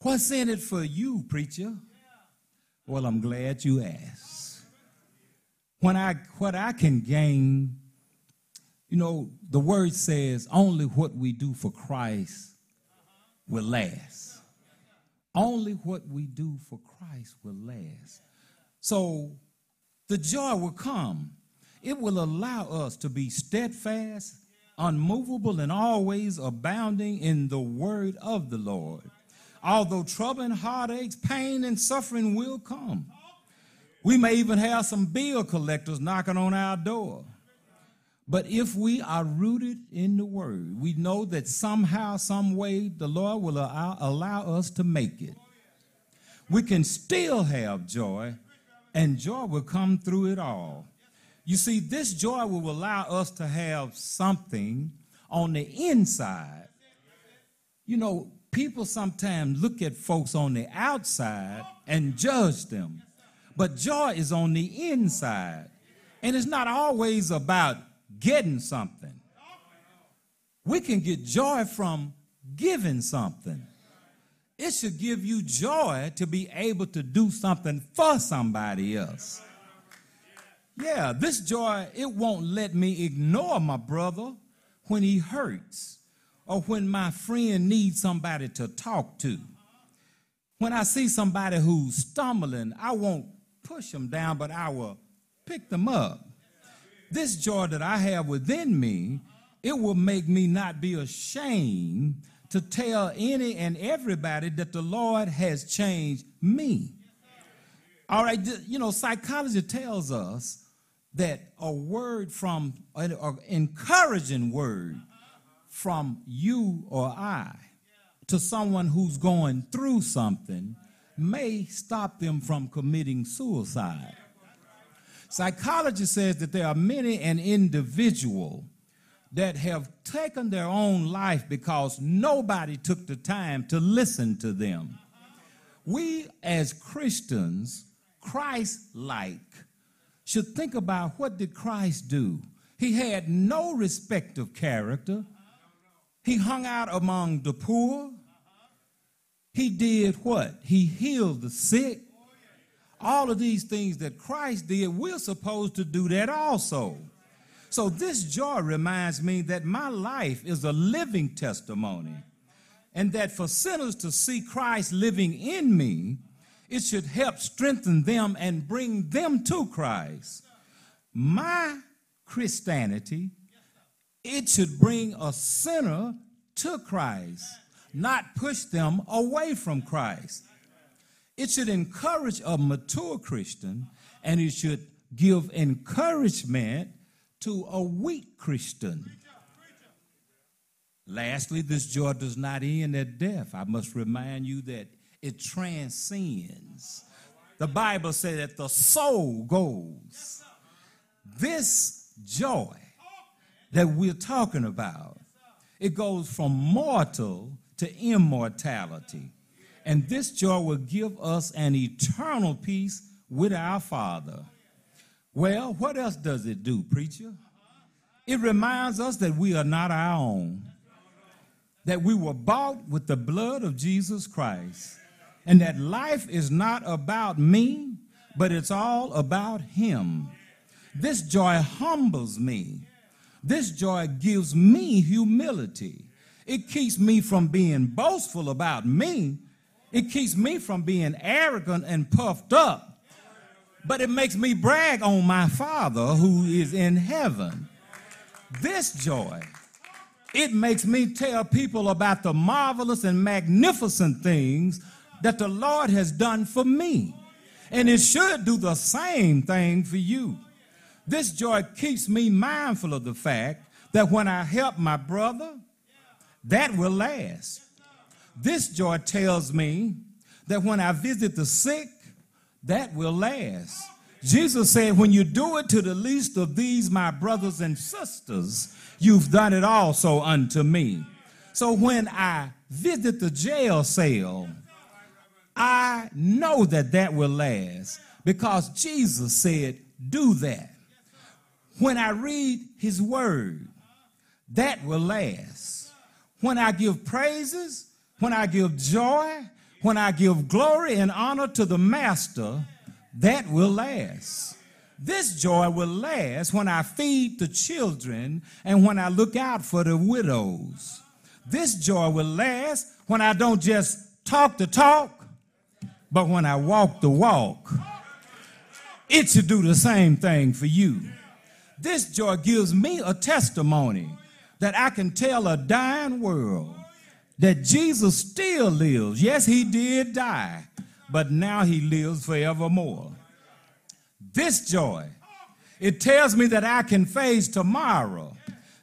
What's in it for you, preacher? Well, I'm glad you asked. When I what I can gain, you know, the word says only what we do for Christ will last. Only what we do for Christ will last. So the joy will come. It will allow us to be steadfast, unmovable, and always abounding in the word of the Lord. Although trouble and heartaches, pain and suffering will come. We may even have some bill collectors knocking on our door. But if we are rooted in the word, we know that somehow, some way, the Lord will allow, allow us to make it. We can still have joy, and joy will come through it all. You see, this joy will allow us to have something on the inside. You know, people sometimes look at folks on the outside and judge them, but joy is on the inside. And it's not always about getting something. We can get joy from giving something. It should give you joy to be able to do something for somebody else. Yeah, this joy, it won't let me ignore my brother when he hurts or when my friend needs somebody to talk to. When I see somebody who's stumbling, I won't push them down, but I will pick them up. This joy that I have within me, it will make me not be ashamed to tell any and everybody that the Lord has changed me. All right, you know, psychology tells us that a word from an encouraging word from you or I to someone who's going through something may stop them from committing suicide. Psychology says that there are many an individual that have taken their own life because nobody took the time to listen to them. We as Christians, Christ-like, should think about what did Christ do? He had no respect of character. He hung out among the poor. He did what? He healed the sick. All of these things that Christ did, we're supposed to do that also. So this joy reminds me that my life is a living testimony and that for sinners to see Christ living in me, it should help strengthen them and bring them to Christ. My Christianity it should bring a sinner to Christ, not push them away from Christ. It should encourage a mature Christian and it should give encouragement to a weak Christian. Lastly, this joy does not end at death. I must remind you that it transcends. The Bible says that the soul goes. This joy that we're talking about. It goes from mortal to immortality. And this joy will give us an eternal peace with our Father. Well, what else does it do, preacher? It reminds us that we are not our own, that we were bought with the blood of Jesus Christ, and that life is not about me, but it's all about Him. This joy humbles me this joy gives me humility. It keeps me from being boastful about me. It keeps me from being arrogant and puffed up. But it makes me brag on my Father who is in heaven. This joy, it makes me tell people about the marvelous and magnificent things that the Lord has done for me. And it should do the same thing for you. This joy keeps me mindful of the fact that when I help my brother, that will last. This joy tells me that when I visit the sick, that will last. Jesus said, When you do it to the least of these, my brothers and sisters, you've done it also unto me. So when I visit the jail cell, I know that that will last because Jesus said, Do that. When I read his word, that will last. When I give praises, when I give joy, when I give glory and honor to the Master, that will last. This joy will last when I feed the children and when I look out for the widows. This joy will last when I don't just talk the talk, but when I walk the walk. It should do the same thing for you. This joy gives me a testimony that I can tell a dying world that Jesus still lives. Yes, he did die, but now he lives forevermore. This joy, it tells me that I can face tomorrow.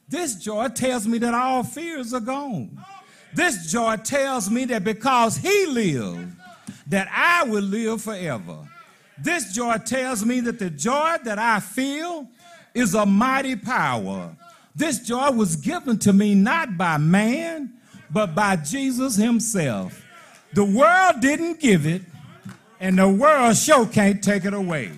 This joy tells me that all fears are gone. This joy tells me that because he lived, that I will live forever. This joy tells me that the joy that I feel is a mighty power. This joy was given to me not by man, but by Jesus himself. The world didn't give it, and the world sure can't take it away.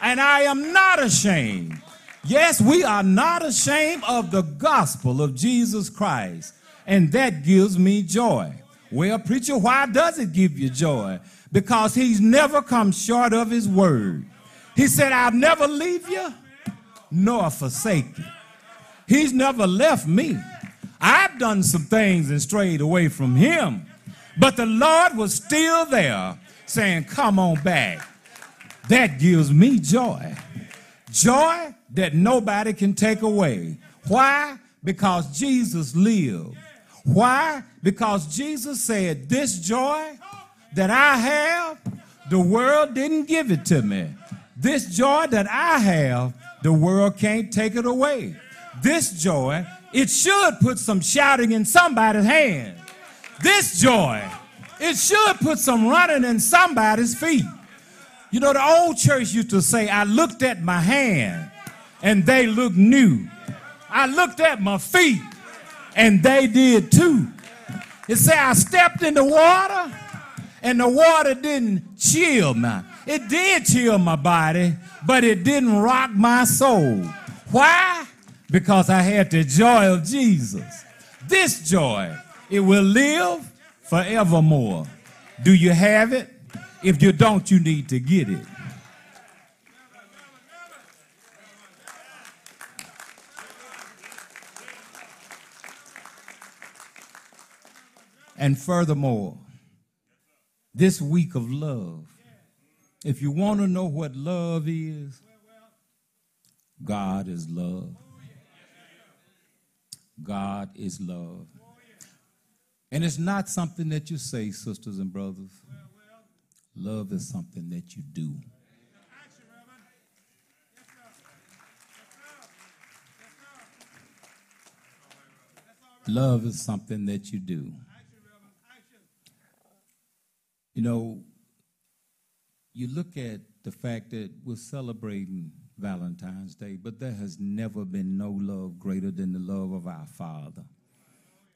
And I am not ashamed. Yes, we are not ashamed of the gospel of Jesus Christ, and that gives me joy. Well, preacher, why does it give you joy? Because he's never come short of his word. He said, I'll never leave you nor forsake you. He's never left me. I've done some things and strayed away from him, but the Lord was still there saying, Come on back. That gives me joy. Joy that nobody can take away. Why? Because Jesus lived. Why? Because Jesus said, This joy that I have, the world didn't give it to me. This joy that I have, the world can't take it away. This joy, it should put some shouting in somebody's hand. This joy, it should put some running in somebody's feet. You know, the old church used to say, I looked at my hand and they looked new. I looked at my feet and they did too. It said, I stepped in the water and the water didn't chill me. It did chill my body, but it didn't rock my soul. Why? Because I had the joy of Jesus. This joy, it will live forevermore. Do you have it? If you don't, you need to get it. And furthermore, this week of love, if you want to know what love is, God is love. God is love. And it's not something that you say, sisters and brothers. Love is something that you do. Love is something that you do. You know, you look at the fact that we're celebrating Valentine's Day, but there has never been no love greater than the love of our Father.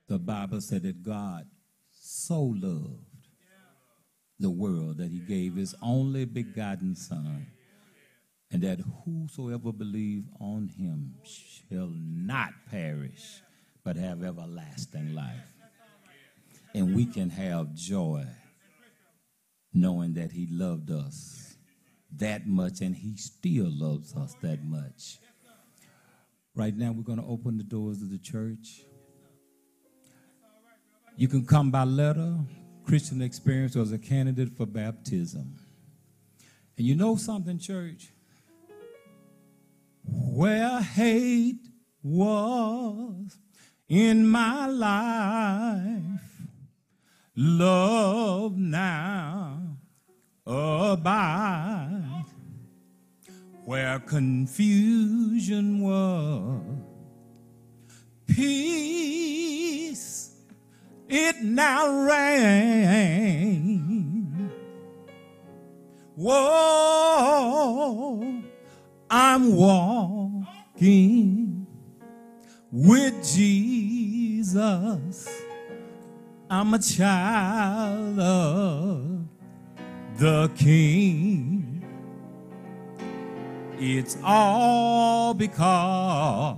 The Bible said that God so loved the world that he gave his only begotten Son, and that whosoever believe on him shall not perish, but have everlasting life. And we can have joy knowing that he loved us that much and he still loves us that much. Right now, we're going to open the doors of the church. You can come by letter, Christian experience, or as a candidate for baptism. And you know something, church? Where hate was in my life, love now abide where confusion was. Peace, it now reigns. Whoa, I'm walking with Jesus. I'm a child of the King. It's all because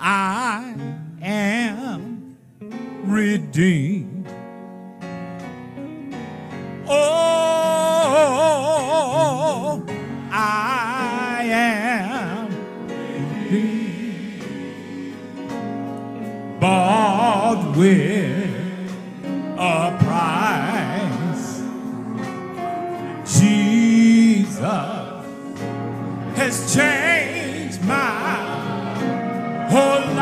I am redeemed. Oh, I am redeemed. Bought with a price. Jesus has changed my whole life.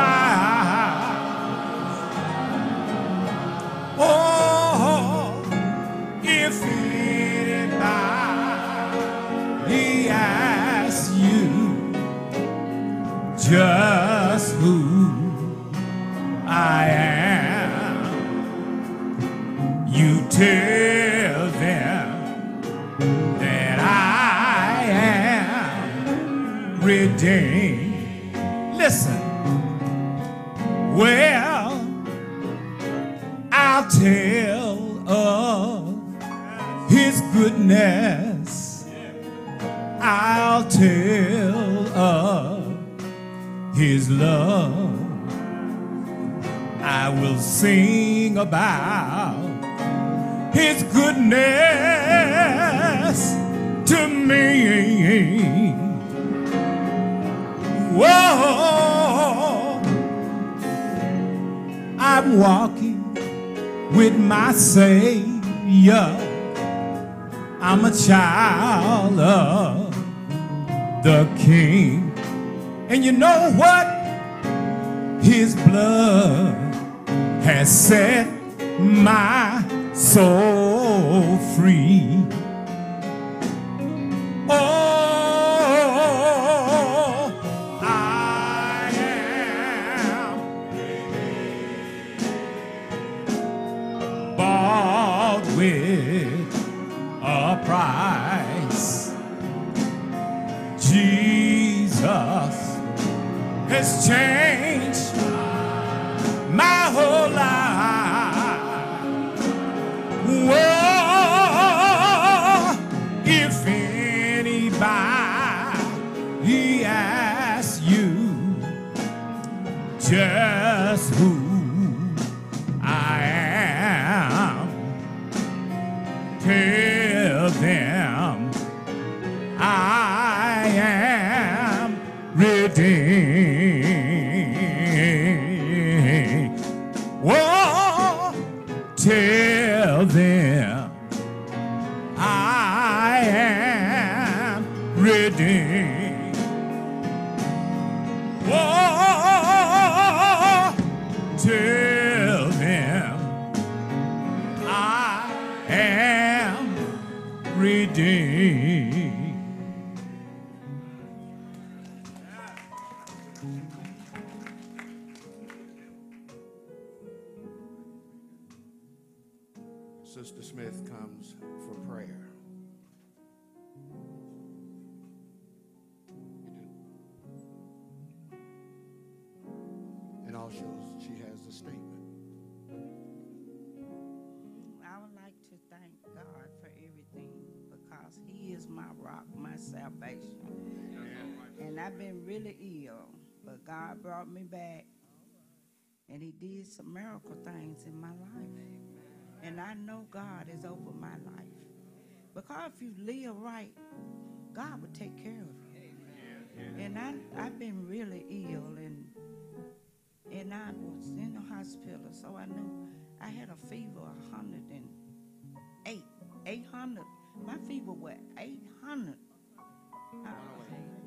Of the King. And you know what? His blood has set my soul brought me back and He did some miracle things in my life. And I know God is over my life. Because if you live right, God will take care of you. And I, I've been really ill and and I was in the hospital, so I knew I had a fever of 108, 800. My fever was 800. Uh,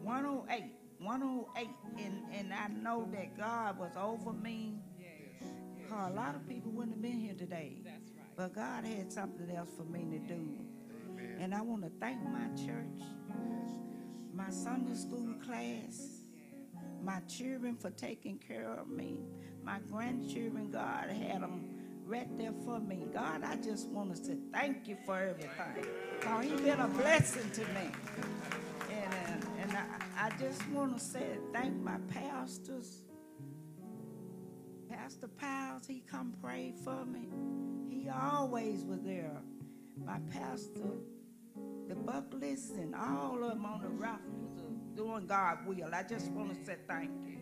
108, 108. And, and I know that God was over me. Because a lot of people wouldn't have been here today. But God had something else for me to do. And I want to thank my church, my Sunday school class, my children for taking care of me, my grandchildren, God had them right there for me. God, I just want to say thank you for everything. God, He's been a blessing to me. And, uh, and I, I just want to say thank my pastors. Pastor Piles, he come pray for me. He always was there. My pastor, the Buckleys, and all of them on the rafters of uh, doing God will. I just want to say thank you.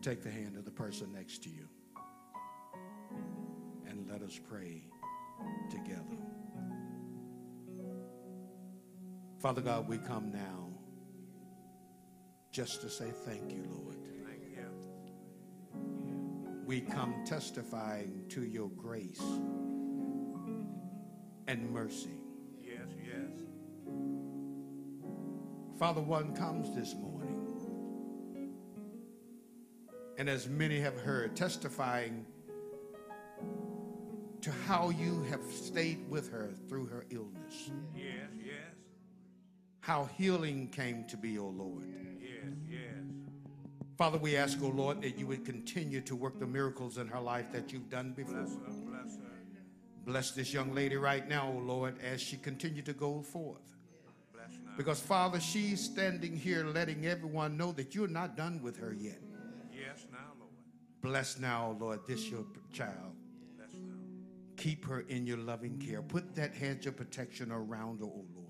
Take the hand of the person next to you and let us pray together. Father God, we come now just to say thank you, Lord. Thank you. We come testifying to your grace and mercy. Yes, yes. Father, one comes this morning. And as many have heard, testifying to how you have stayed with her through her illness. Yes, yes. How healing came to be, O Lord. Yes, yes. Father, we ask, O Lord, that you would continue to work the miracles in her life that you've done before. Bless her, bless her. Bless this young lady right now, O Lord, as she continue to go forth. Because, Father, she's standing here letting everyone know that you're not done with her yet. Yes, now, Lord. Bless now, O Lord, this your child. Bless now. Keep her in your loving care. Put that hedge of protection around her, O Lord.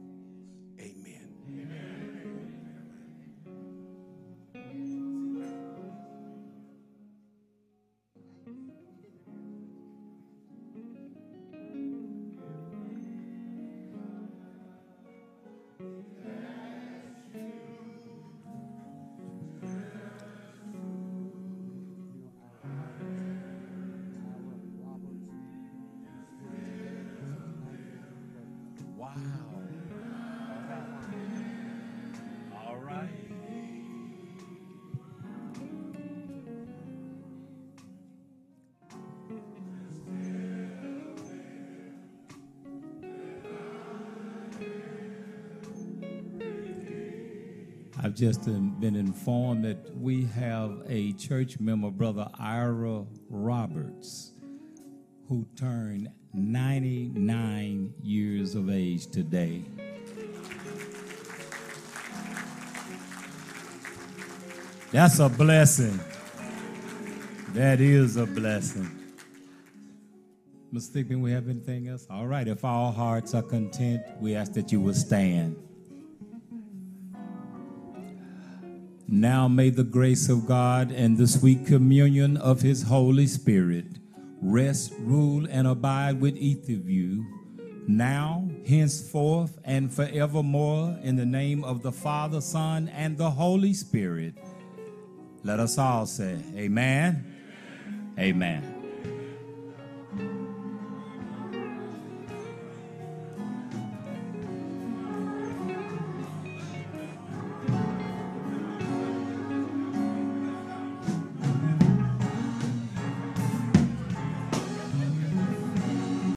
Just been informed that we have a church member, Brother Ira Roberts, who turned 99 years of age today. That's a blessing. That is a blessing. Mr. Thigpen, we have anything else? All right, if all hearts are content, we ask that you will stand. Now may the grace of God and the sweet communion of his Holy Spirit rest, rule, and abide with each of you, now, henceforth, and forevermore, in the name of the Father, Son, and the Holy Spirit. Let us all say, Amen. Amen.